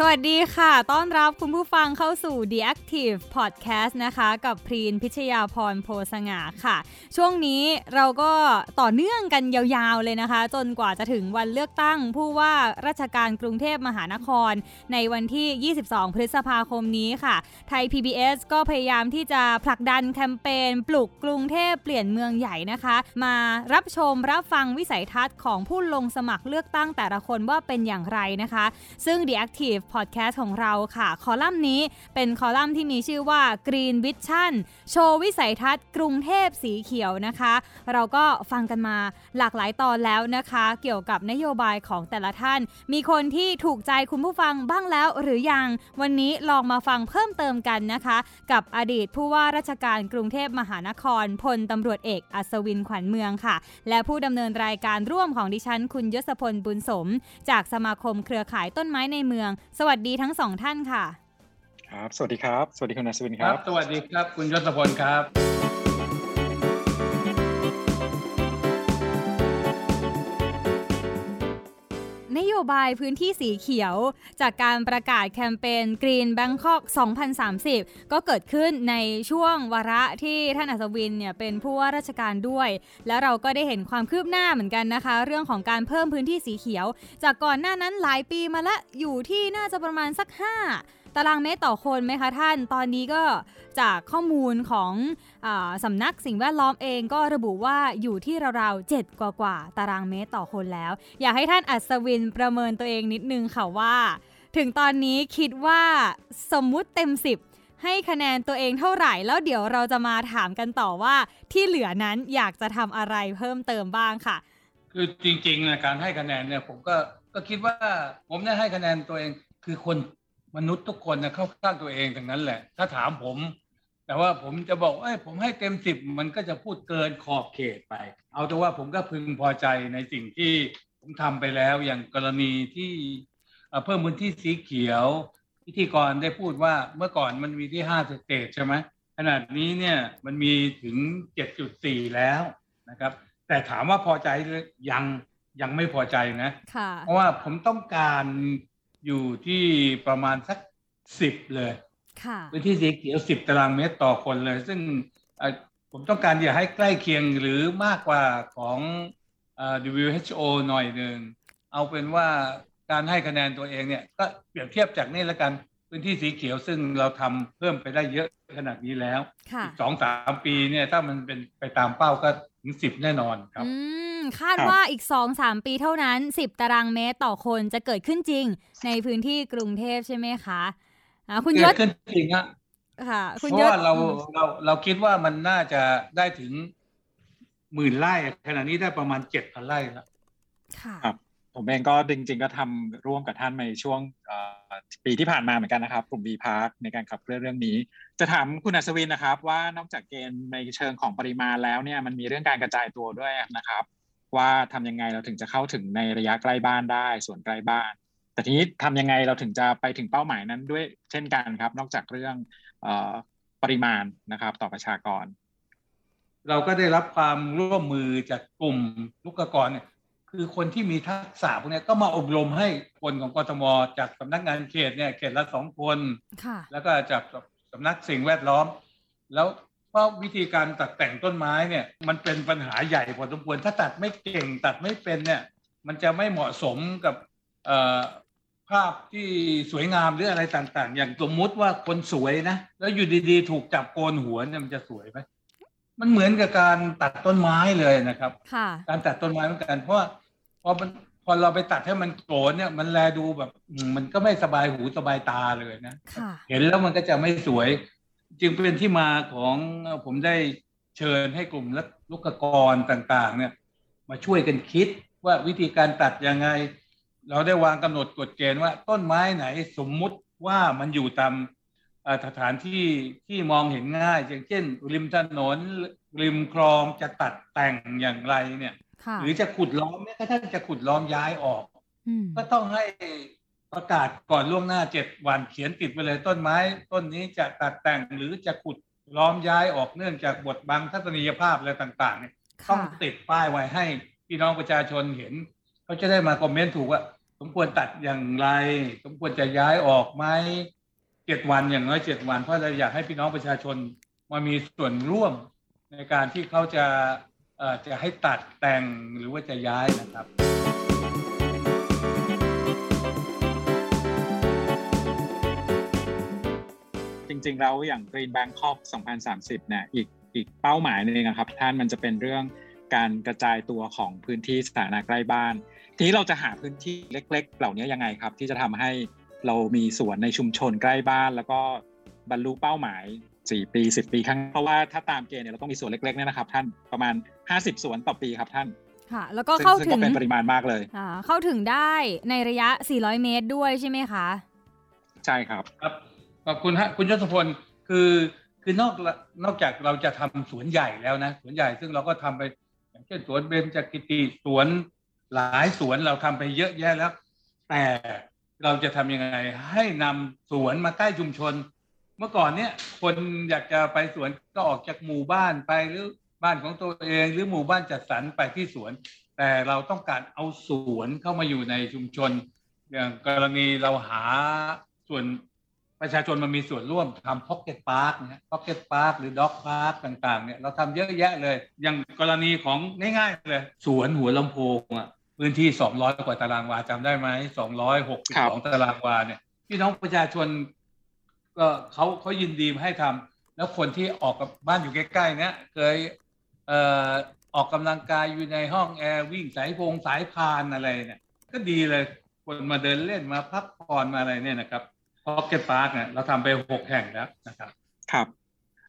สวัสดีค่ะ ต้อนรับคุณผู้ฟังเข้าสู่ The Active Podcast นะคะ กับพรีนพิชยาพรโพสง่าค่ะ ช่วงนี้เราก็ต่อเนื่องกันยาวๆเลยนะคะ จนกว่าจะถึงวันเลือกตั้ง ผู้ว่าราชการกรุงเทพมหานคร ในวันที่ 22 พฤษภาคมนี้ค่ะ ไทย PBS ก็พยายามที่จะผลักดันแคมเปญปลุกกรุงเทพเปลี่ยนเมืองใหญ่นะคะ มารับชมรับฟังวิสัยทัศน์ของผู้ลงสมัครเลือกตั้งแต่ละคนว่าเป็นอย่างไรนะคะ ซึ่ง The Active Podcast ของเราค่ะ คอลัมน์นี้เป็นคอลัมน์ที่มีชื่อว่า Green Vision โชว์วิสัยทัศน์กรุงเทพสีเขียวนะคะ เราก็ฟังกันมาหลากหลายตอนแล้วนะคะ เกี่ยวกับนโยบายของแต่ละท่าน มีคนที่ถูกใจคุณผู้ฟังบ้างแล้วหรือยัง วันนี้ลองมาฟังเพิ่มเติมกันนะคะ กับอดีตผู้ว่าราชการกรุงเทพมหานครพลตำรวจเอกอัศวินขวัญเมืองค่ะ และผู้ดำเนินรายการร่วมของดิฉัน คุณยศพลบุญสม จากสมาคมเครือข่ายต้นไม้ในเมืองสวัสดีทั้งสองท่านค่ะ ครับ สวัสดีครับ สวัสดีคุณอัศวินคครัรับ สวัสดีครับ คุณยศพลครับ นโยบายพื้นที่สีเขียว จากการประกาศแคมเปญ Green Bangkok 2030 ก็เกิดขึ้นในช่วงวาระที่ท่านอัศวินเนี่ยเป็นผู้ว่าราชการด้วย แล้วเราก็ได้เห็นความคืบหน้าเหมือนกันนะคะ เรื่องของการเพิ่มพื้นที่สีเขียว จากก่อนหน้านั้นหลายปีมาแล้วอยู่ที่น่าจะประมาณสัก 5 ตารางเมตรต่อคนไหมคะท่าน ตอนนี้ก็จากข้อมูลของอสำนักสิ่งแวดล้อมเองก็ระบุว่าอยู่ที่ราวๆ7กว่ากว่าตารางเมตรต่อคนแล้ว อยากให้ท่านอัศวินประเมินตัวเองนิดนึงค่ะว่า ถึงตอนนี้คิดว่าสมมุติเต็ม 10ให้คะแนนตัวเองเท่าไหร่ แล้วเดี๋ยวเราจะมาถามกันต่อว่าที่เหลือนั้นอยากจะทำอะไรเพิ่มเติมบ้างค่ะ คือจริงๆนะการให้คะแนนเนี่ยผมก็ก็คิดว่าผมได้ให้คะแนนตัวเองคือคน มนุษย์ทุกคนนะเข้าข้างตัวเองทั้งนั้นแหละ ถ้าถามผม แต่ว่าผมจะบอกเอ้ยผมให้เต็มสิบมันก็จะพูดเกินขอบเขตไป เอาแต่ว่าผมก็พึงพอใจในสิ่งที่ผมทำไปแล้วอย่างกรณีที่เอ่อเพิ่มพื้นที่สีเขียวพิธีกรได้พูดว่าเมื่อก่อนมันมีที่ห้าสเตจใช่ไหมขนาดนี้เนี่ยมันมีถึง 7.4 แล้วนะครับ แต่ถามว่าพอใจหรือยังยังไม่พอใจนะค่ะเพราะว่าผมต้องการ อยู่ที่ประมาณสักสิบเลยค่ะพื้นที่สีเขียวสิบตารางเมตรต่อคนเลย ซึ่งเอ่อผมต้องการอย่าให้ใกล้เคียงหรือมากกว่าของเอ่อ WHO หน่อยหนึ่ง เอาเป็นว่าการให้คะแนนตัวเองเนี่ย ก็เปรียบเทียบจากนี่แล้วกันพื้นที่สีเขียวซึ่งเราทำเพิ่มไปได้เยอะขนาดนี้แล้วค่ะอีกสองสามปีเนี่ยถ้ามันเป็นไปตามเป้าก็ถึงสิบแน่นอนครับอืม คาดครับว่าอีก 2-3 ปีเท่านั้น 10 ตารางเมตรต่อคนจะเกิดขึ้นจริง ในพื้นที่กรุงเทพใช่ไหมคะอ่าคุณยเกิศดขึ้นจริงฮะค่ะ คุณเพราะยศว่าเราอืมเราเราคิดว่ามันน่าจะได้ถึงหมื่นไร่ขณะนี้ได้ประมาณเจ็ดพันไร่แล้วค่ะครับผมเองก็จริง ๆ ก็ทำร่วมกับท่านในช่วงเอ่อปีที่ผ่านมาเหมือนกันนะครับกลุ่ม B Park ในการขับเคลื่อนเรื่องนี้ จะถามคุณอัศวินนะครับ ว่านอกจากเกณฑ์ในเชิงของปริมาณแล้วเนี่ยมันมีเรื่องการกระจายตัวด้วยนะครับ ว่าทำยังไงเราถึงจะเข้าถึงในระยะใกล้บ้านได้ส่วนใกล้บ้าน แต่ทีนี้ทำยังไงเราถึงจะไปถึงเป้าหมายนั้นด้วยเช่นกันครับ นอกจากเรื่องเอ่อปริมาณนะครับ ต่อประชากร เราก็ได้รับความร่วมมือจากกลุ่มลูกกรเนี่ยคือคนที่มีทักษะพวกเนี้ยก็มาอบรมให้คนของกทมจากสำนักงานเขตเนี่ยเขตละสองคนค่ะแล้วก็จากสำนักสิ่งแวดล้อม แล้ว เพราะวิธีการตัดแต่งต้นไม้เนี่ยมันเป็นปัญหาใหญ่พอสมควรถ้าตัดไม่เก่งตัดไม่เป็นเนี่ยมันจะไม่เหมาะสมกับเอ่อภาพที่สวยงามหรืออะไรต่างๆ อย่างสมมุติว่าคนสวยนะแล้วอยู่ดีๆ ถูกจับโกนหัวเนี่ยมันจะสวยไหมมันเหมือนกับการตัดต้นไม้เลยนะครับค่ะการตัดต้นไม้เหมือนกัน เพราะว่าพอมันพอเราไปตัดให้มันโกรนเนี่ย มันแลดูแบบอืมมันก็ไม่สบายหูสบายตาเลยนะค่ะเห็นแล้วมันก็จะไม่สวย จึงเป็นที่มาของเอ่อผมได้เชิญให้กลุ่มลูกกรต่างๆเนี่ยมาช่วยกันคิดว่าวิธีการตัดยังไง เราได้วางกำหนดกฎเกณฑ์ว่าต้นไม้ไหนสมมุติว่ามันอยู่ตามเอ่อสถานที่ที่มองเห็นง่าย อย่างเช่น ริมถนนริมคลองจะตัดแต่งอย่างไรเนี่ยค่ะหรือจะขุดล้อมเนี่ยถ้าท่านจะขุดล้อมย้ายออกอืมก็ต้องให้ ประกาศก่อนล่วงหน้าเจ็ดวันเขียนติดไปเลยต้นไม้ ต้นนี้จะตัดแต่งหรือจะขุดล้อมย้ายออกเนื่องจากบทบังทัศนียภาพอะไรต่างๆเนี่ยต้องติดป้ายไว้ให้พี่น้องประชาชนเห็นเขาจะได้มาคอมเมนต์ถูกว่า สมควรตัดอย่างไร สมควรจะย้ายออกไหมเจ็ดวันอย่างน้อยเจ็ดวันเพราะเราอยากให้พี่น้องประชาชนมามีส่วนร่วมในการที่เขาจะจะให้ตัดแต่งหรือว่าจะย้ายนะครับ ริงๆแล้วอย่าง Green Bangkok 2030เนี่ยอีกอีกเป้าหมายนึงครับท่านมันจะเป็นเรื่องการกระจายตัวของพื้นที่สาธารณะใกล้บ้าน ทีนี้เราจะหาพื้นที่เล็ก ๆ เหล่านี้ยังไงครับ ที่จะทำให้เรามีสวนในชุมชนใกล้บ้าน แล้วก็บรรลุเป้าหมาย 4 ปี 10 ปีครั้งเพราะว่าถ้าตามเกณฑ์เนี่ยเราต้องมีสวนเล็กๆเนี่ยนะครับ ท่านประมาณ 50 สวนต่อปีครับท่านค่ะ แล้วก็เข้าถึงเป็นปริมาณมากเลยเข้าถึงได้ในระยะ 400 เมตรด้วยใช่ไหมคะ ใช่ครับครับ ขอบคุณฮะคุณยศพลคือคือนอกนอกจากเราจะทำสวนใหญ่แล้วนะสวนใหญ่ซึ่งเราก็ทำไป อย่างเช่นสวนเบญจกิติสวนหลายสวนเราทำไปเยอะแยะแล้ว แต่เราจะทำยังไงให้นำสวนมาใกล้ชุมชน เมื่อก่อนเนี้ยคนอยากจะไปสวนก็ออกจากหมู่บ้านไปหรือบ้านของตัวเองหรือหมู่บ้านจัดสรรไปที่สวน แต่เราต้องการเอาสวนเข้ามาอยู่ในชุมชน อย่างกรณีเราหาส่วน ประชาชนมันมีส่วนร่วมทำ pocket park นะ pocket park หรือ dog park ต่างๆเนี่ยเราทำเยอะแยะเลย อย่างกรณีของง่ายๆเลย สวนหัวลำโพงอะพื้นที่ 200 กว่าตารางวาจำได้ไหม262 ตารางวาเนี่ยพี่น้องประชาชนก็เขาเขายินดีให้ทำแล้วคนที่ออกกับบ้านอยู่ใกล้ๆเนี้ยเคยเอ่อออกกำลังกายอยู่ในห้องแอร์วิ่งสายพงสายพานอะไรเนี่ยก็ดีเลยคนมาเดินเล่นมาพักผ่อนมาอะไรเนี่ยนะครับ pocket park เนี่ยเราทำไปหกแห่งแล้วนะครับ ครับ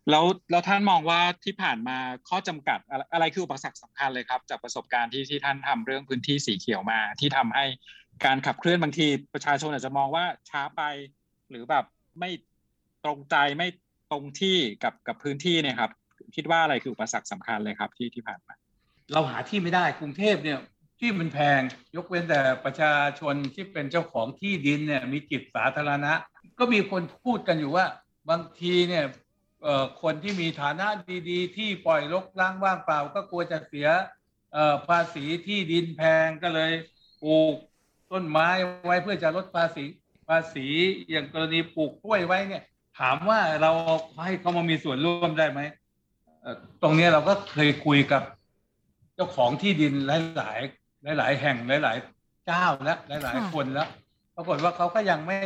แล้วแล้วท่านมองว่าที่ผ่านมาข้อจำกัดอะไรคืออุปสรรคสำคัญเลยครับ จากประสบการณ์ที่ที่ท่านทำเรื่องพื้นที่สีเขียวมาที่ทำให้การขับเคลื่อนบางทีประชาชนอาจจะมองว่าช้าไป หรือแบบไม่ตรงใจไม่ตรงที่กับกับพื้นที่เนี่ยครับ คิดว่าอะไรคืออุปสรรคสำคัญเลยครับที่ที่ผ่านมา เราหาที่ไม่ได้กรุงเทพเนี่ย ที่มันแพงยกเว้นแต่ประชาชนที่เป็นเจ้าของที่ดินเนี่ยมีจิตสาธารณะ ก็มีคนพูดกันอยู่ว่า บางทีเนี่ยคนที่มีฐานะดีๆ ที่ปล่อยรกล้างว่างเปล่า ก็กลัวจะเสียภาษีที่ดินแพงก็เลยปลูกต้นไม้ไว้เพื่อจะลดภาษีภาษีอย่างกรณีปลูกกล้วยไว้เนี่ย ถามว่าเราให้เขามามีส่วนร่วมได้ไหมตรงนี้เราก็เคยคุยกับ เจ้าของที่ดินหลาย หลาย ๆ แห่งหลาย ๆ เจ้าและหลาย ๆ คนแล้ว ปรากฏว่าเขาก็ยังไม่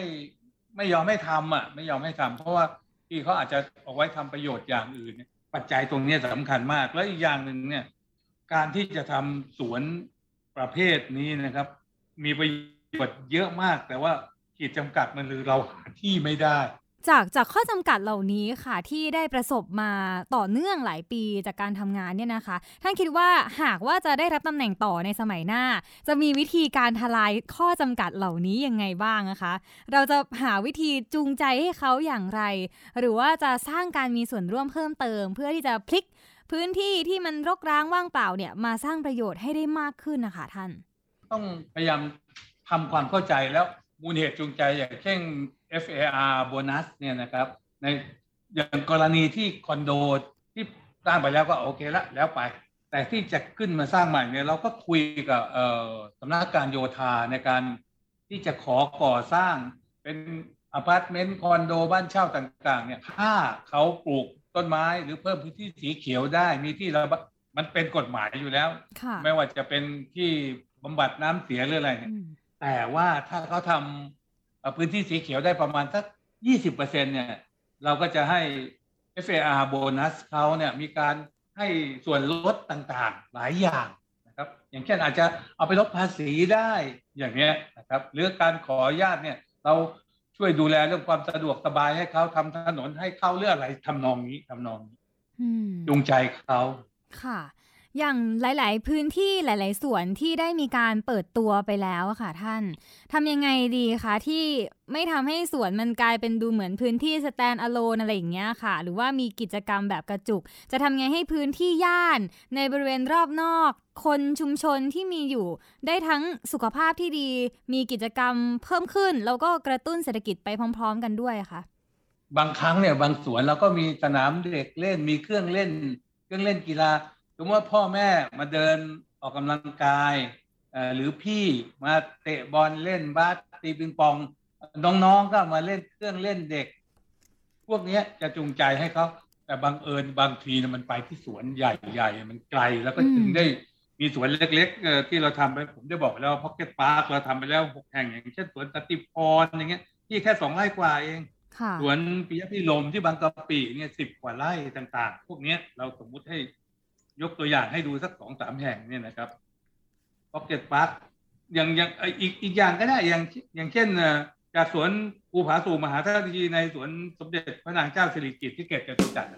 ไม่ยอมให้ทำอะ ไม่ยอมให้ทำเพราะว่าที่เขาอาจจะเอาไว้ทำประโยชน์อย่างอื่น ปัจจัยตรงนี้สำคัญมาก แล้วอีกอย่างหนึ่งเนี่ย การที่จะทำสวนประเภทนี้นะครับ มีประโยชน์เยอะมาก แต่ว่าขีดจำกัดมันหรือเราหาที่ไม่ได้ จากจากข้อจำกัดเหล่านี้ค่ะที่ได้ประสบมาต่อเนื่องหลายปีจากการทำงานเนี่ยนะคะ ท่านคิดว่าหากว่าจะได้รับตำแหน่งต่อในสมัยหน้า จะมีวิธีการทลายข้อจำกัดเหล่านี้ยังไงบ้างนะคะ เราจะหาวิธีจูงใจให้เขาอย่างไร หรือว่าจะสร้างการมีส่วนร่วมเพิ่มเติม เพื่อที่จะพลิกพื้นที่ที่มันรกร้างว่างเปล่าเนี่ยมาสร้างประโยชน์ให้ได้มากขึ้นนะคะท่าน ต้องพยายามทำความเข้าใจแล้วมูลเหตุจูงใจอย่างเช่น FAR โบนัสเนี่ยนะครับในอย่างกรณีที่คอนโดที่สร้างไปแล้วก็โอเคละแล้วไป แต่ที่จะขึ้นมาสร้างใหม่เนี่ยเราก็คุยกับสำนักการโยธาในการที่จะขอก่อสร้างเป็นอพาร์ตเมนต์คอนโดบ้านเช่าต่างๆเนี่ยถ้าเขาปลูกต้นไม้หรือเพิ่มพื้นที่สีเขียวได้มีที่ระบมันเป็นกฎหมายอยู่แล้ว ไม่ว่าจะเป็นที่บำบัดน้ำเสียหรืออะไรเนี่ยแต่ว่าถ้าเขาทำ พื้นที่สีเขียวได้ประมาณสักยี่สิบเปอร์เซ็นเนี่ย เราก็จะให้ FAR โบนัสเขาเนี่ยมีการให้ส่วนลดต่างๆ หลายอย่างนะครับ อย่างเช่นอาจจะเอาไปลดภาษีได้อย่างนี้นะครับหรือการขออนุญาตเนี่ยเราช่วยดูแลเรื่องความสะดวกสบายให้เขาทำถนนให้เข้าเรื่องอะไรทำนองนี้ทำนองนี้จูงใจเขาค่ะ อย่างหลาย ๆ พื้นที่หลาย ๆ ส่วนที่ได้มีการเปิดตัวไปแล้วค่ะท่านทำยังไงดีคะที่ไม่ทำให้สวนมันกลายเป็นดูเหมือนพื้นที่สแตนอะโลนอะไรอย่างเงี้ยค่ะ หรือว่ามีกิจกรรมแบบกระจุก จะทำไงให้พื้นที่ย่าน ในบริเวณรอบนอก คนชุมชนที่มีอยู่ ได้ทั้งสุขภาพที่ดี มีกิจกรรมเพิ่มขึ้น แล้วก็กระตุ้นเศรษฐกิจไปพร้อม ๆ กันด้วยค่ะบางครั้งเนี่ยบางสวนเราก็มีสนามเด็กเล่นมีเครื่องเล่น เครื่องเล่นกีฬา มมติว่าพ่อแม่มาเดินออกกำลังกายหรือพี่มาเตะบอลเล่นบาสตีปิงปอง น้องๆก็มาเล่นเครื่องเล่นเด็ก พวกนี้จะจูงใจให้เขาแต่บังเอิญบางทีนะมันไปที่สวนใหญ่ๆมันไกลแล้วก็ถึงได้มีสวนเล็กๆที่เราทำไปผมได้บอกแล้ว pocket park เราทำไปแล้วหกแห่งอย่างเช่นสวนตติพรอย่างเงี้ย ที่แค่สองไร่กว่าเองสวนปิยพิลมที่บางกะปิเนี่ยสิบกว่าไร่ต่างๆ พวกนี้เราสมมุติให้ ยกตัวอย่างให้ดูสักสองสามแห่งเนี่ยนะครับ pocket park อย่างอย่างอีกอีกอย่างก็ได้อย่างอย่างเช่นจากสวนภูผาสู่มหาธาตุีในสวนสมเด็จพระนางเจ้าสิริกิติ์ที่เก็บจตุจักร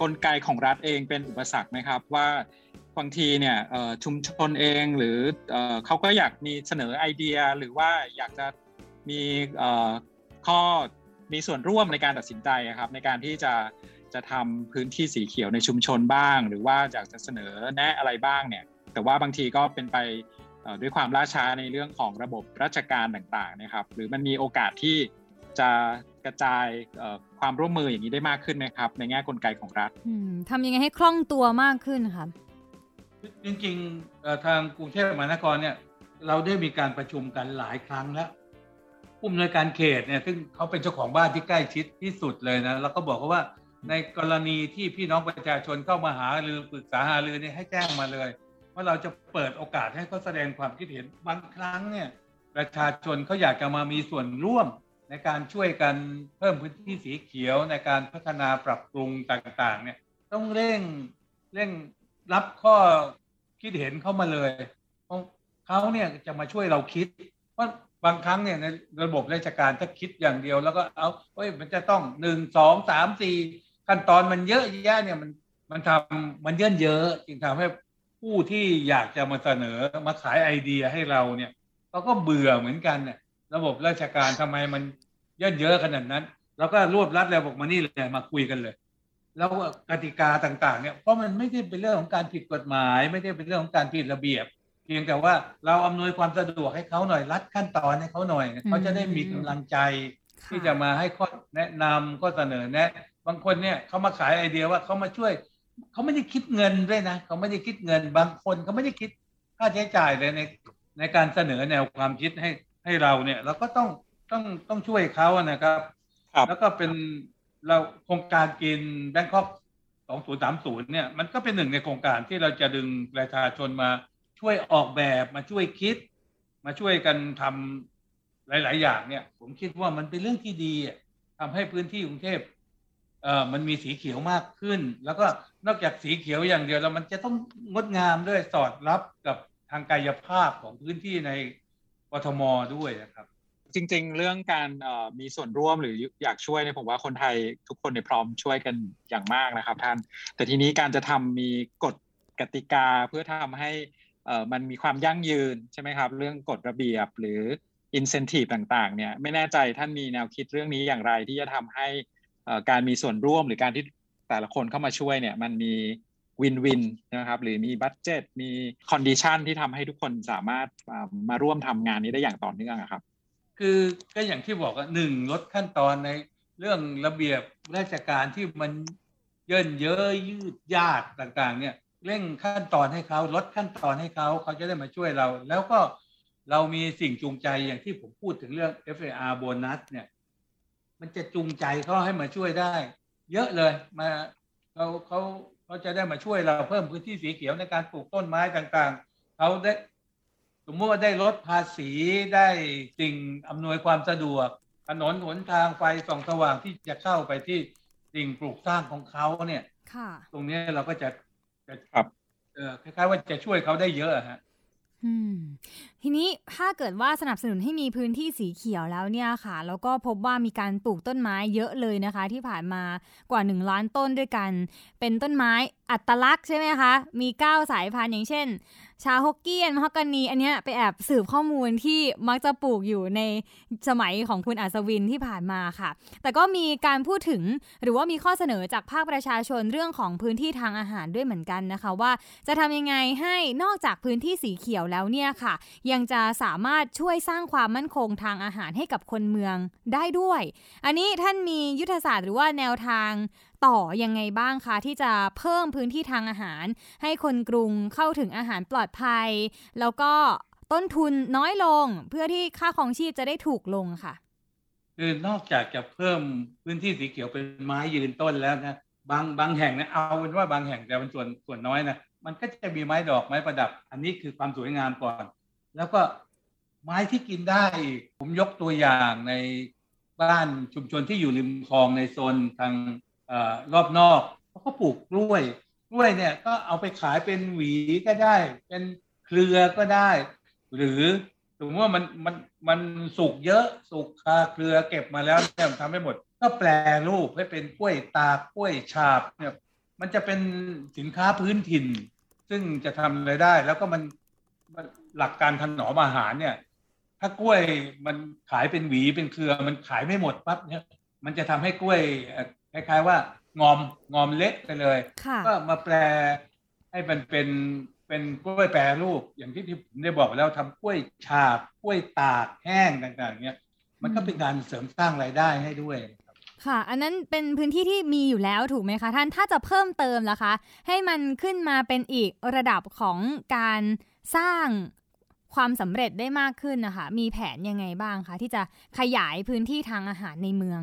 กลไกของรัฐเองเป็นอุปสรรคไหมครับว่าบางทีเนี่ยชุมชนเองหรือเขาก็อยากมีเสนอไอเดียหรือว่าอยากจะมี ข้อมีส่วนร่วมในการตัดสินใจครับในการที่จะจะทำพื้นที่สีเขียวในชุมชนบ้าง หรือว่าอยากจะเสนอแนะอะไรบ้างเนี่ยแต่ว่าบางทีก็เป็นไปด้วยความล่าช้าในเรื่องของระบบราชการต่างๆนะครับ หรือมันมีโอกาสที่จะกระจายความร่วมมืออย่างนี้ได้มากขึ้นไหมครับ ในแง่กลไกของรัฐทำยังไงให้คล่องตัวมากขึ้นครับจริงๆทางกรุงเทพมหานครเนี่ยเราได้มีการประชุมกันหลายครั้งแล้ว ผู้อำนวยการเขตเนี่ยซึ่งเขาเป็นเจ้าของบ้านที่ใกล้ชิดที่สุดเลยนะแล้วก็บอกเขาว่าในกรณีที่พี่น้องประชาชนเข้ามาหาหรือปรึกษาหารือเนี่ยให้แจ้งมาเลยว่าเราจะเปิดโอกาสให้เขาแสดงความคิดเห็นบางครั้งเนี่ยประชาชนเขาอยากจะมามีส่วนร่วมในการช่วยกันเพิ่มพื้นที่สีเขียวในการพัฒนาปรับปรุงต่างๆ เนี่ยต้องเร่งเร่งรับข้อคิดเห็นเข้ามาเลยเขาเนี่ยจะมาช่วยเราคิดเพราะ บางครั้งเนี่ยในระบบราชการถ้าคิดอย่างเดียว แล้วก็เอาเฮ้ยมันจะต้องหนึ่งสองสามสี่ขั้นตอนมันเยอะแยะเนี่ยมันมันทำมันเยื่นเยอะจึงทำให้ผู้ที่อยากจะมาเสนอมาขายไอเดียให้เราเนี่ยเขาก็เบื่อเหมือนกันเนี่ยระบบราชการทำไมมันเยอะเยอะขนาดนั้น แล้วก็รวบรัดแล้วบอกมานี่เลยมาคุยกันเลย แล้วกติกาต่าง ๆ เนี่ยเพราะมันไม่ได้เป็นเรื่องของการผิดกฎหมาย ไม่ได้เป็นเรื่องของการผิดระเบียบ พียงแต่ว่าเราอำนวยความสะดวกให้เขาหน่อยรัดขั้นตอนให้เขาหน่อยเขาจะได้มีกำลังใจ ที่จะมาให้ข้อแนะนำข้อเสนอแนะ บางคนเนี่ยเขามาขายไอเดียว่าเขามาช่วยเขาไม่ได้คิดเงินด้วยนะเขาไม่ได้คิดเงิน บางคนเขาไม่ได้คิดค่าใช้จ่ายเลยในในการเสนอแนวความคิดให้ให้เราเนี่ยเราก็ต้องต้องต้องช่วยเขานะครับแล้วก็เป็นเราโครงการกินแบงคอก2030เนี่ยมันก็เป็นหนึ่งในโครงการที่เราจะดึงประชาชนมา ช่วยออกแบบมาช่วยคิด มาช่วยกันทำหลาย ๆ อย่างเนี่ย ผมคิดว่ามันเป็นเรื่องที่ดีทำให้พื้นที่กรุงเทพเอ่อมันมีสีเขียวมากขึ้น แล้วก็นอกจากสีเขียวอย่างเดียวแล้วมันจะต้องงดงามด้วยสอดรับกับทางกายภาพของพื้นที่ในกทมด้วยนะครับ จริง ๆ เรื่องการมีส่วนร่วมหรืออยากช่วยเนี่ยผมว่าคนไทยทุกคนในพร้อมช่วยกันอย่างมากนะครับ ท่าน แต่ทีนี้การจะทำมีกฎกติกาเพื่อทำให้ มันมีความยั่งยืนใช่ไหมครับ เรื่องกฎระเบียบหรือ incentive ต่างๆเนี่ยไม่แน่ใจท่านมีแนวคิดเรื่องนี้อย่างไรที่จะทำให้การมีส่วนร่วมหรือการที่แต่ละคนเข้ามาช่วยเนี่ยมันมี win-win นะครับหรือมี budget มี condition ที่ทำให้ทุกคนสามารถมาร่วมทำงานนี้ได้อย่างต่อเนื่องครับ คือก็อย่างที่บอกว่าหนึ่งลดขั้นตอนในเรื่องระเบียบราชการที่มันเยินเยอะยืดยากต่างๆ เนี่ย เร่งขั้นตอนให้เขาลดขั้นตอนให้เขาเขาจะได้มาช่วยเรา แล้วก็เรามีสิ่งจูงใจอย่างที่ผมพูดถึงเรื่อง FAR โบนัสเนี่ย มันจะจูงใจเขาให้มาช่วยได้ เยอะเลยมาเขาเขาเขาจะได้มาช่วยเราเพิ่มพื้นที่สีเขียวในการปลูกต้นไม้ต่างๆเขาได้สมมติว่าได้ลดภาษีได้สิ่งอำนวยความสะดวกถนนหนทางไฟส่องสว่างที่จะเข้าไปที่สิ่งปลูกสร้างของเขาเนี่ยตรงนี้เราก็จะจะ ครับเออคล้ายๆว่าจะช่วยเขาได้เยอะฮะทีนี้ถ้าเกิดว่าสนับสนุนให้มีพื้นที่สีเขียวแล้วเนี่ยค่ะ แล้วก็พบว่ามีการปลูกต้นไม้เยอะเลยนะคะ ที่ผ่านมากว่า 1 ล้านต้นด้วยกัน เป็นต้นไม้อัตลักษณ์ใช่ไหมคะ มี 9 สายพันธุ์อย่างเช่น ชาฮกเกี้ยนมฮอกกานี อันนี้ไปแอบสืบข้อมูลที่มักจะปลูกอยู่ในสมัยของคุณอัศวินที่ผ่านมาค่ะ แต่ก็มีการพูดถึงหรือว่ามีข้อเสนอจากภาคประชาชนเรื่องของพื้นที่ทางอาหารด้วยเหมือนกันนะคะ ว่าจะทำยังไงให้นอกจากพื้นที่สีเขียวแล้วเนี่ยค่ะ ยังจะสามารถช่วยสร้างความมั่นคงทางอาหารให้กับคนเมืองได้ด้วย อันนี้ท่านมียุทธศาสตร์หรือว่าแนวทาง ต่อยังไงบ้างคะ ที่จะเพิ่มพื้นที่ทางอาหาร ให้คนกรุงเข้าถึงอาหารปลอดภัย แล้วก็ต้นทุนน้อยลงเพื่อที่ค่าของชีพจะได้ถูกลงค่ะ คือนอกจากจะเพิ่มพื้นที่สีเขียวเป็นไม้ยืนต้นแล้วนะบางบางแห่งนะเอาเป็นว่าบางแห่งแต่เป็นส่วนส่วนน้อยนะมันก็จะมีไม้ดอกไม้ประดับ อันนี้คือความสวยงามก่อน แล้วก็ไม้ที่กินได้ผมยกตัวอย่างในบ้านชุมชนที่อยู่ริมคลองในโซนทาง รอบนอกเขาก็ปลูกกล้วยกล้วยเนี่ยก็เอาไปขายเป็นหวีก็ได้ เป็นเครือก็ได้ หรือสมมติว่ามันมันมันสุกเยอะสุกคาเครือเก็บมาแล้วเนี่ยทำให้หมด ก็แปลรูปให้เป็นกล้วยตากล้วยฉาบเนี่ยมันจะเป็นสินค้าพื้นถิ่น ซึ่งจะทำอะไรได้ แล้วก็มันหลักการถนอมอาหารเนี่ย ถ้ากล้วยมันขายเป็นหวีเป็นเครือ มันขายไม่หมดปั๊บเนี่ยมันจะทำให้กล้วย คล้ายๆว่างอมงอมเล็กไปเลย ก็มาแปลให้มันเป็นเป็นกล้วยแปรรูปอย่างที่ที่ผมได้บอกแล้วทำกล้วยฉาบกล้วยตากแห้งต่างๆเนี้ยมันก็เป็นการเสริมสร้างรายได้ให้ด้วยค่ะ อันนั้นเป็นพื้นที่ที่มีอยู่แล้วถูกไหมคะท่าน ถ้าจะเพิ่มเติมล่ะคะ ให้มันขึ้นมาเป็นอีกระดับของการสร้างความสำเร็จได้มากขึ้นนะคะ มีแผนยังไงบ้างคะที่จะขยายพื้นที่ทางอาหารในเมือง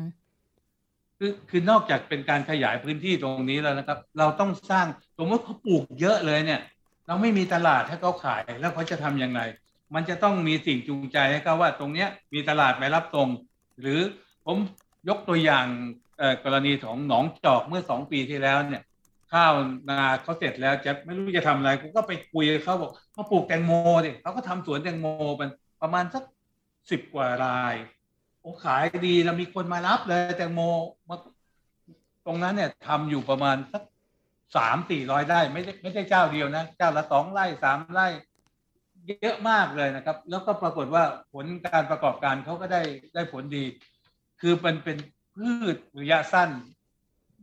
คือคือนอกจากเป็นการขยายพื้นที่ตรงนี้แล้วนะครับ เราต้องสร้างสมมติเขาปลูกเยอะเลยเนี่ย เราไม่มีตลาดให้เขาขายแล้วเขาจะทำยังไง มันจะต้องมีสิ่งจูงใจให้เขาว่าตรงเนี้ยมีตลาดไม่รับตรง หรือผมยกตัวอย่างกรณีของหนองจอกเมื่อสองปีที่แล้วเนี่ย ข้าวนาเขาเสร็จแล้วจะไม่รู้จะทำอะไรกูก็ไปคุยเขาบอกเขาปลูกแตงโมดิเขาก็ทำสวนแตงโมเป็นประมาณสักสิบกว่าราย โอ้ขายดีแล้วมีคนมารับเลยแตงโมมาตรงนั้นเนี่ยทำอยู่ประมาณสักสามสี่ร้อยได้ไม่ได้ไม่ใช่เจ้าเดียวนะ เจ้าละสองไร่สามไร่เยอะมากเลยนะครับ แล้วก็ปรากฏว่าผลการประกอบการเขาก็ได้ได้ผลดี คือมันเป็นพืชระยะสั้น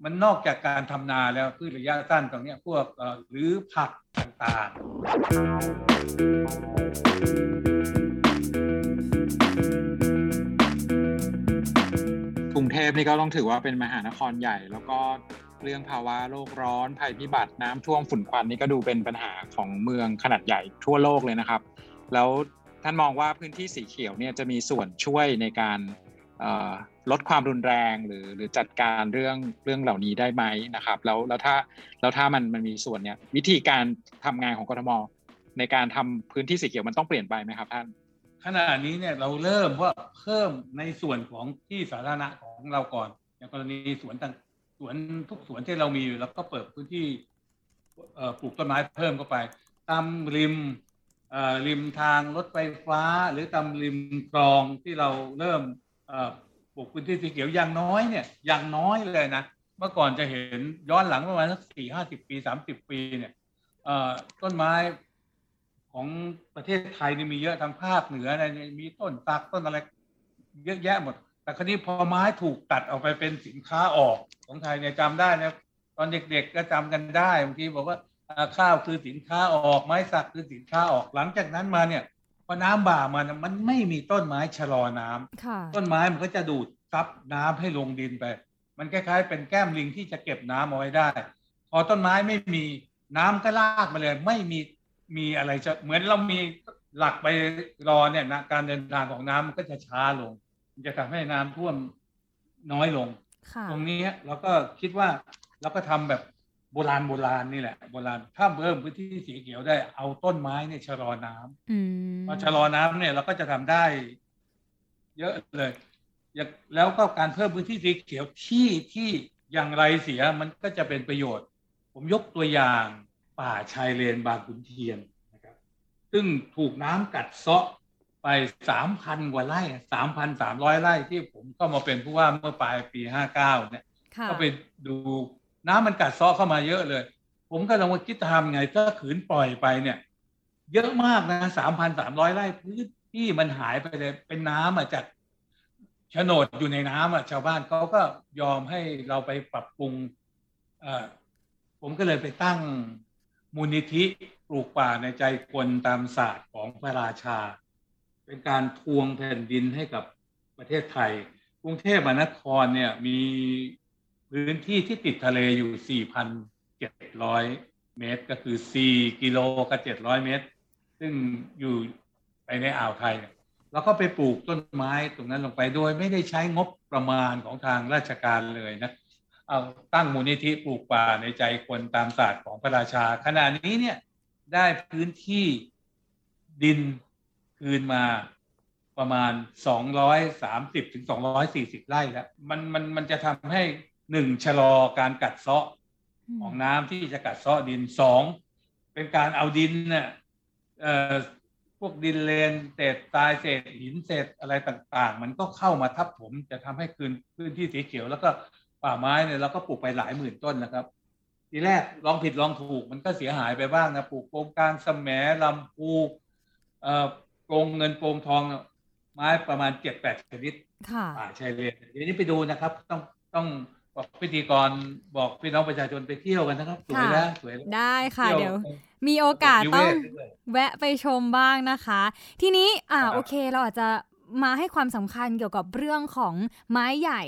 มันนอกจากการทำนาแล้วพืชระยะสั้นตรงนี้พวกหรือผักต่างๆ กรุงเทพนี่ก็ต้องถือว่าเป็นมหานครใหญ่ แล้วก็เรื่องภาวะโลกร้อนภัยพิบัติน้ำท่วมฝุ่นควันนี่ก็ดูเป็นปัญหาของเมืองขนาดใหญ่ทั่วโลกเลยนะครับ แล้วท่านมองว่าพื้นที่สีเขียวเนี่ยจะมีส่วนช่วยในการลดความรุนแรงหรือหรือจัดการเรื่องเรื่องเหล่านี้ได้ไหมนะครับ แล้วแล้วถ้าแล้วถ้ามันมันมีส่วนเนี่ยวิธีการทำงานของกรทมในการทำพื้นที่สีเขียวมันต้องเปลี่ยนไปไหมครับท่าน ขณะนี้เนี่ยเราเริ่มว่าเพิ่มในส่วนของที่สาธารณะของเราก่อน อย่างกรณีสวนต่างสวนทุกสวนที่เรามีอยู่แล้วก็เปิดพื้นที่ปลูกต้นไม้เพิ่มเข้าไป ตามริมริมทางรถไฟฟ้า หรือตามริมคลองที่เราเริ่มปลูกพื้นที่สีเขียวอย่างน้อยเนี่ยอย่างน้อยเลยนะเมื่อก่อนจะเห็นย้อนหลังประมาณสักสี่ห้าสิบปีสามสิบปีเนี่ยต้นไม้ ของประเทศไทยนี่มีเยอะทางภาคเหนืออะไรมีต้นตักต้นอะไร เยอะแยะหมด แต่ครนี้พอไม้ถูกตัดออกไปเป็นสินค้าออกของไทยเนี่ยจำได้นะตอนเด็กๆก็จำกันได้บางทีบอกว่าข้าวคือสินค้าออกไม้สักคือสินค้าออกหลังจากนั้นมาเนี่ยพอน้ำบ่ามันมันไม่มีต้นไม้ชะลอน้ำต้นไม้มันก็จะดูดซับน้ำให้ลงดินไป มันคล้ายๆ เป็นแก้มลิงที่จะเก็บน้ำเอาไว้ได้ พอต้นไม้ไม่มีน้ำก็ลากมาเลย ไม่มี มีอะไรจะเหมือนเรามีหลักไปรอเนี่ยนะการเดินทางของน้ำมันก็จะช้าลงมันจะทำให้น้ำท่วมน้อยลง ตรงนี้เราก็คิดว่าเราก็ทำแบบโบราณโบราณนี่แหละโบราณถ้าเพิ่มพื้นที่สีเขียวได้เอาต้นไม้เนี่ยชะลอน้ำพอชะลอน้ำเนี่ยเราก็จะทำได้ เยอะเลยแล้วก็การเพิ่มพื้นที่สีเขียวที่ที่อย่างไรเสียมันก็จะเป็นประโยชน์ ผมยกตัวอย่าง ป่าชายเลนบางขุนเทียนนะครับ ซึ่งถูกน้ำกัดเซาะไปสามพันกว่าไร่สามพันสามร้อยไร่ที่ผมก็มาเป็นผู้ว่าเมื่อปลายปีห้าเก้าเนี่ยก็ไปดูน้ำมันกัดซ้อเข้ามาเยอะเลย ผมก็ลองมาคิดทำไงถ้าขืนปล่อยไปเนี่ย เยอะมากนะสามพันสามร้อยไร่พื้นที่มันหายไปเลยเป็นน้ำอะจากโฉนดอยู่ในน้ำอะชาวบ้านเขาก็ยอมให้เราไปปรับปรุงเอ่อผมก็เลยไปตั้ง มูลนิธิปลูกป่าในใจคนตามศาสตร์ของพระราชา เป็นการทวงแผ่นดินให้กับประเทศไทย กรุงเทพมหานครเนี่ยมีพื้นที่ที่ติดทะเลอยู่ 4,700 เมตร ก็คือ 4 กิโลกับ 700 เมตร ซึ่งอยู่ไปในอ่าวไทย แล้วก็ไปปลูกต้นไม้ตรงนั้นลงไปโดยไม่ได้ใช้งบประมาณของทางราชการเลยนะ เอาตั้งมูลนิธิปลูกป่าในใจคนตามศาสตร์ของพระราชา ขณะนี้เนี่ยได้พื้นที่ดินคืนมาประมาณ 230ถึง240 ไร่แล้ว มันมันมันจะทำให้หนึ่งชะลอการกัดเซาะของน้ำที่จะกัดเซาะดินสองเป็นการเอาดินเนี่ยเอ่อพวกดินเลนเศษทรายเศษหินเศษอะไรต่าง ๆ มันก็เข้ามาทับถมจะทำให้คืนพื้นที่สีเขียวแล้วก็ ป่าไม้เนี่ยเราก็ปลูกไปหลายหมื่นต้นนะครับ ทีแรกลองผิดลองถูกมันก็เสียหายไปบ้างนะปลูกโกงกลางสมแหลำพูเอ่อโกงเงินโกงทองไม้ประมาณเจ็ดแปดชนิดค่ะป่าชายเลนเดี๋ยวนี้ไปดูนะครับ ต้องต้องบอกพิธีกรบอกพี่น้องประชาชนไปเที่ยวกันนะครับสวยแล้วสวยแล้วได้ค่ะที่เดี๋ยวตรงมีโอกาสนิเวต้องศด้วยแวะไปชมบ้างนะคะ ทีนี้อ่าครับโอเคเราอาจจะมาให้ความสำคัญเกี่ยวกับเรื่องของไม้ใหญ่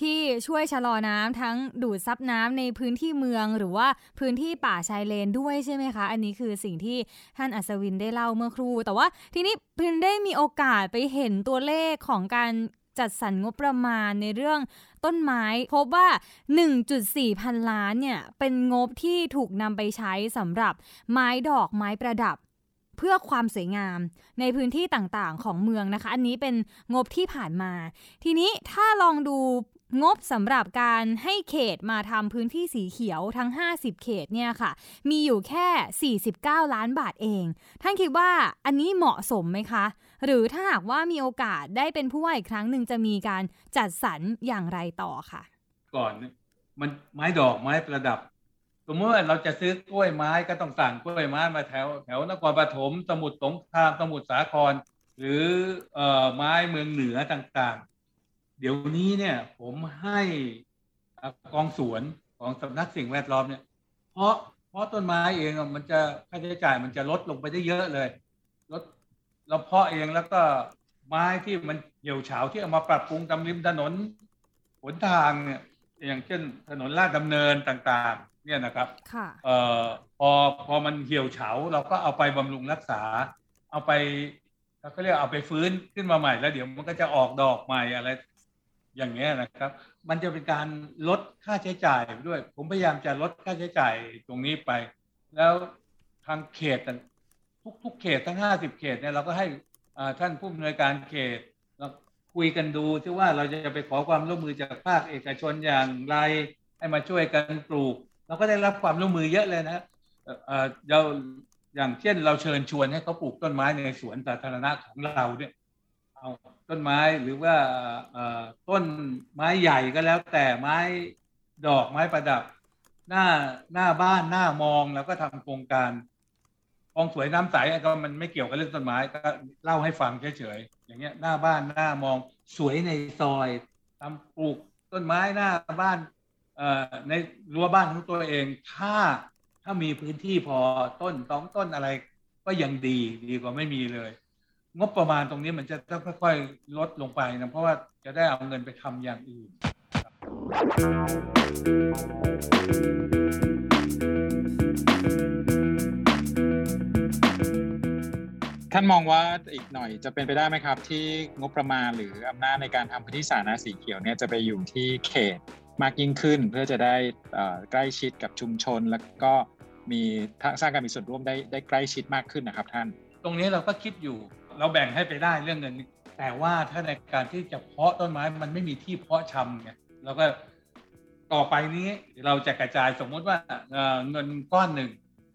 ที่ช่วยชะลอน้ำทั้งดูดซับน้ำในพื้นที่เมือง หรือว่าพื้นที่ป่าชายเลนด้วยใช่ไหมคะ อันนี้คือสิ่งที่ท่านอัศวินได้เล่าเมื่อครู่ แต่ว่าทีนี้พินได้มีโอกาสไปเห็นตัวเลขของการจัดสรรงบประมาณในเรื่องต้นไม้พบว่า 1.4 พันล้านเนี่ย เป็นงบที่ถูกนำไปใช้สำหรับไม้ดอกไม้ประดับ เพื่อความสวยงามในพื้นที่ต่างๆของเมืองนะคะ อันนี้เป็นงบที่ผ่านมา ทีนี้ถ้าลองดู งบสำหรับการให้เขตมาทำพื้นที่สีเขียวทั้ง 50 เขตเนี่ยค่ะ มีอยู่แค่ 49 ล้านบาทเอง ท่านคิดว่าอันนี้เหมาะสมไหมคะ หรือถ้าหากว่ามีโอกาสได้เป็นผู้ว่าอีกครั้งหนึ่งจะมีการจัดสรรอย่างไรต่อค่ะ ก่อนเนี่ยมันไม้ดอกไม้ประดับ สมมติว่าเราจะซื้อกล้วยไม้ก็ต้องสั่งกล้วยไม้มาแถวแถวนครปฐมสมุทรสงครามสมุทรสาคร หรือเอ่อไม้เมืองเหนือต่างๆ เดี๋ยวนี้เนี่ยผมให้อะกองสวนของสำนักสิ่งแวดล้อมเนี่ย เพราะเพราะต้นไม้เองอะมันจะค่าใช้จ่ายมันจะลดลงไปได้เยอะเลยลดเราเพาะเองแล้วก็ไม้ที่มันเหี่ยวเฉาที่เอามาปรับปรุงตามริมถนนหนทางเนี่ยอย่างเช่นถนนลาดดำเนินต่างๆ เนี่ยนะครับค่ะเอ่อพอพอมันเหี่ยวเฉาเราก็เอาไปบำรุงรักษา เอาไปเขาเรียกเอาไปฟื้นขึ้นมาใหม่แล้วเดี๋ยวมันก็จะออกดอกใหม่อะไร อย่างเงี้ยนะครับ มันจะเป็นการลดค่าใช้จ่ายด้วย ผมพยายามจะลดค่าใช้จ่ายตรงนี้ไป แล้วทางเขตทุกทุกเขตทั้งห้าสิบเขตเนี่ยเราก็ให้ท่านผู้อำนวยการเขตเราคุยกันดูที่ว่าเราจะไปขอความร่วมมือจากภาคเอกชนอย่างไรให้มาช่วยกันปลูก เราก็ได้รับความร่วมมือเยอะเลยนะเอ่อเอ่อเราอย่างเช่นเราเชิญชวนให้เขาปลูกต้นไม้ในสวนสาธารณะของเราเนี่ย เอาต้นไม้หรือว่าต้นไม้ใหญ่ก็แล้ว แต่ไม้ดอกไม้ประดับ หน้าหน้าบ้านหน้ามองแล้วก็ทำโครงการคลองสวยน้ำใสก็มันไม่เกี่ยวกับเรื่องต้นไม้ก็เล่าให้ฟังเฉยๆอย่างเงี้ยหน้าบ้านหน้ามองสวยในซอยทำปลูกต้นไม้หน้าบ้านในรั้วบ้านของตัวเอง ถ้าถ้ามีพื้นที่พอต้นสองต้นอะไร ก็ยังดีดีกว่าไม่มีเลย งบประมาณตรงนี้มันจะต้องค่อยๆลดลงไปนะเพราะว่าจะได้เอาเงินไปทำอย่างอื่น ท่านมองว่าอีกหน่อยจะเป็นไปได้ไหมครับ ที่งบประมาณหรืออำนาจในการทำพื้นที่สาธารณะสีเขียวเนี่ยจะไปอยู่ที่เขตมากยิ่งขึ้น เพื่อจะได้ใกล้ชิดกับชุมชน แล้วก็มีสร้างการมีส่วนร่วมได้ได้ใกล้ชิดมากขึ้นนะครับท่าน ตรงนี้เราก็คิดอยู่ เราแบ่งให้ไปได้เรื่องเงิน แต่ว่าถ้าในการที่จะเพาะต้นไม้มันไม่มีที่เพาะชำไงเราก็ต่อไปนี้เราจะกระจายสมมติว่าเอ่อเงินก้อนหนึ่ง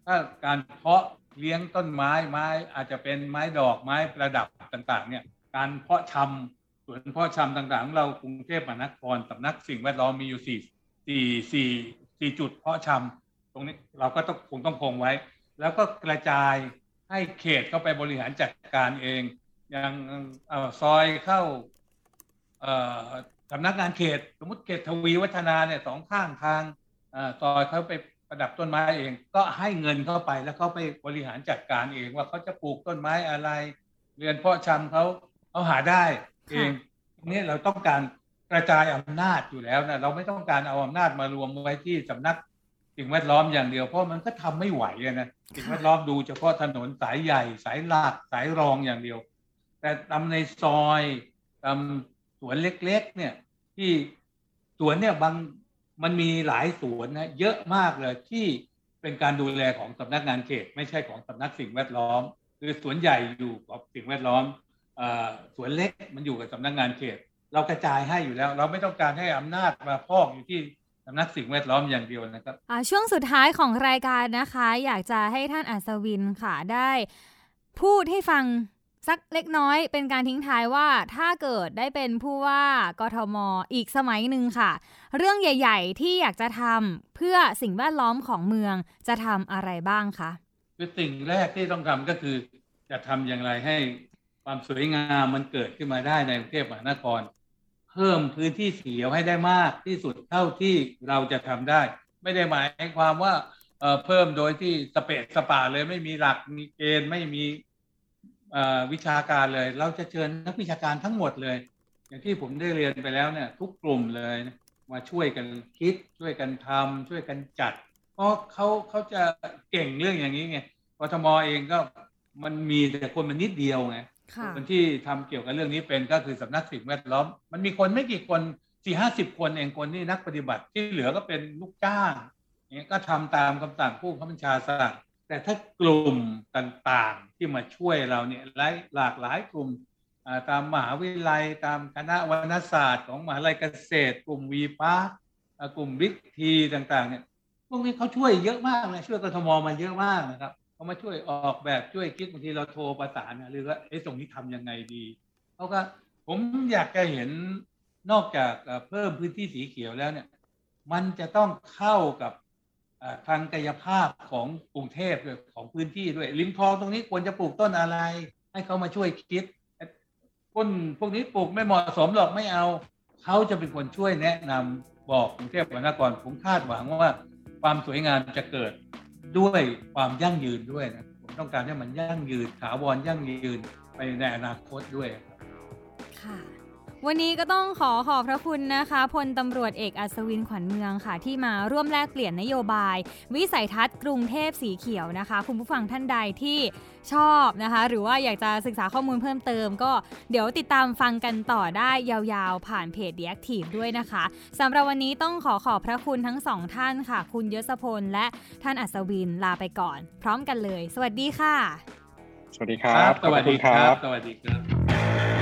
ถ้าการเพาะเลี้ยงต้นไม้ไม้อาจจะเป็นไม้ดอกไม้ประดับต่างๆ เนี่ยการเพาะชำสวนเพาะชำต่างๆของเรากรุงเทพมหานครสำนักสิ่งแวดล้อมมีอยู่สี่สี่สี่สี่จุดเพาะชำตรงนี้เราก็ต้องคงต้องคงไว้ แล้วก็กระจาย ให้เขตเข้าไปบริหารจัดการเอง อย่างอซอยเข้าสำนักงานเขต สมมติเขตทวีวัฒนาเนี่ยสองข้างทางอซอยเขาไปประดับต้นไม้เอง ก็ให้เงินเข้าไปแล้วเขาไปบริหารจัดการเองว่าเขาจะปลูกต้นไม้อะไร เรือนเพาะชำเขาเขาหาได้เองนี่เราต้องการกระจายอำนาจอยู่แล้วนะเราไม่ต้องการเอาอำนาจมารวมไว้ที่สำนัก สิ่งแวดล้อมอย่างเดียวเพราะมันก็ทำไม่ไหวนะสิ่งแวดล้อมดูเฉพาะถนนสายใหญ่สายหลักสายรองอย่างเดียว แต่ทำในซอยทำสวนเล็ก ๆ เนี่ย ที่สวนเนี่ยบางมันมีหลายสวนนะเยอะมากเลยที่เป็นการดูแลของสำนักงานเขต ไม่ใช่ของสำนักสิ่งแวดล้อม คือสวนใหญ่อยู่กับสิ่งแวดล้อมสวนเล็กมันอยู่กับสำนักงานเขต เรากระจายให้อยู่แล้ว เราไม่ต้องการให้อำนาจมาพอกอยู่ที่ สำนักสิ่งแวดล้อมอย่างเดียวนะครับช่วงสุดท้ายของรายการนะคะ อยากจะให้ท่านอัศวินค่ะได้ พูดให้ฟังสักเล็กน้อยเป็นการทิ้งท้ายว่าถ้าเกิดได้เป็นผู้ว่ากทมอีกสมัยหนึ่งค่ะ เรื่องใหญ่ ๆ ที่อยากจะทำเพื่อสิ่งแวดล้อมของเมืองจะทำอะไรบ้างคะคือสิ่งแรกที่ต้องทำก็คือจะทำอย่างไรให้ความสวยงามมันเกิดขึ้นมาได้ในกรุงเทพมหานคร เพิ่มพื้นที่เสียวให้ได้มากที่สุดเท่าที่เราจะทำได้ ไม่ได้หมายความว่าเพิ่มโดยที่สเปซสปาเลยไม่มีหลักมีเกณฑ์ไม่มีวิชาการเลย เราจะเชิญนักวิชาการทั้งหมดเลย อย่างที่ผมได้เรียนไปแล้วเนี่ย ทุกกลุ่มเลยมาช่วยกันคิดช่วยกันทำช่วยกันจัด เพราะเขาเขาจะเก่งเรื่องอย่างนี้ไงกทมเองก็มันมีแต่คนมันนิดเดียวไง คนที่ทำเกี่ยวกับเรื่องนี้เป็นก็คือสำนักสิ่งแวดล้อม มันมีคนไม่กี่คนสี่ห้าสิบคนเองคนนี่นักปฏิบัติที่เหลือก็เป็นลูกจ้างเนี่ยก็ทำตามคำสั่งผู้บัญชาสั่งแต่ถ้ากลุ่มต่างๆที่มาช่วยเราเนี่ยหลายหลากหลายกลุ่มตามมหาวิทยาลัย ตามคณะวรรณศาสตร์ของมหาวิทยาลัยเกษตร กลุ่มวีพาร์กลุ่มบิ๊กทีต่างๆเนี่ยพวกนี้เขาช่วยเยอะมากเลยช่วยกทมมาเยอะมากนะครับ เขามาช่วยออกแบบช่วยคิดบางทีเราโทรประสานหรือว่าไอ้ตรงนี้ทำยังไงดีเขาก็ผมอยากจะเห็นนอกจากเพิ่มพื้นที่สีเขียวแล้วเนี่ย มันจะต้องเข้ากับทางกายภาพของกรุงเทพด้วยของพื้นที่ด้วยริมคลองตรงนี้ควรจะปลูกต้นอะไร ให้เขามาช่วยคิดต้นพวกนี้ปลูกไม่เหมาะสมหรอกไม่เอาเขาจะเป็นคนช่วยแนะนำบอกกรุงเทพมหานครผมคาดหวังว่าความสวยงามจะเกิด ด้วยความยั่งยืนด้วยนะผมต้องการให้มันยั่งยืนถาวรยั่งยืนไปในอนาคตด้วยค่ะ วันนี้ก็ต้องขอขอบพระคุณนะคะพลตำรวจเอกอัศวินขวัญเมืองค่ะ ที่มาร่วมแลกเปลี่ยนนโยบาย วิสัยทัศน์กรุงเทพสีเขียวนะคะ คุณผู้ฟังท่านใดที่ชอบนะคะ หรือว่าอยากจะศึกษาข้อมูลเพิ่มเติม ก็เดี๋ยวติดตามฟังกันต่อได้ยาวๆ ผ่านเพจ The Active ด้วยนะคะสำหรับวันนี้ต้องขอขอบพระคุณทั้งสองท่านค่ะ คุณยศพลและท่านอัศวินลาไปก่อน พร้อมกันเลย สวัสดีค่ะ สวัสดีครับ สวัสดีครับ สวัสดีครับ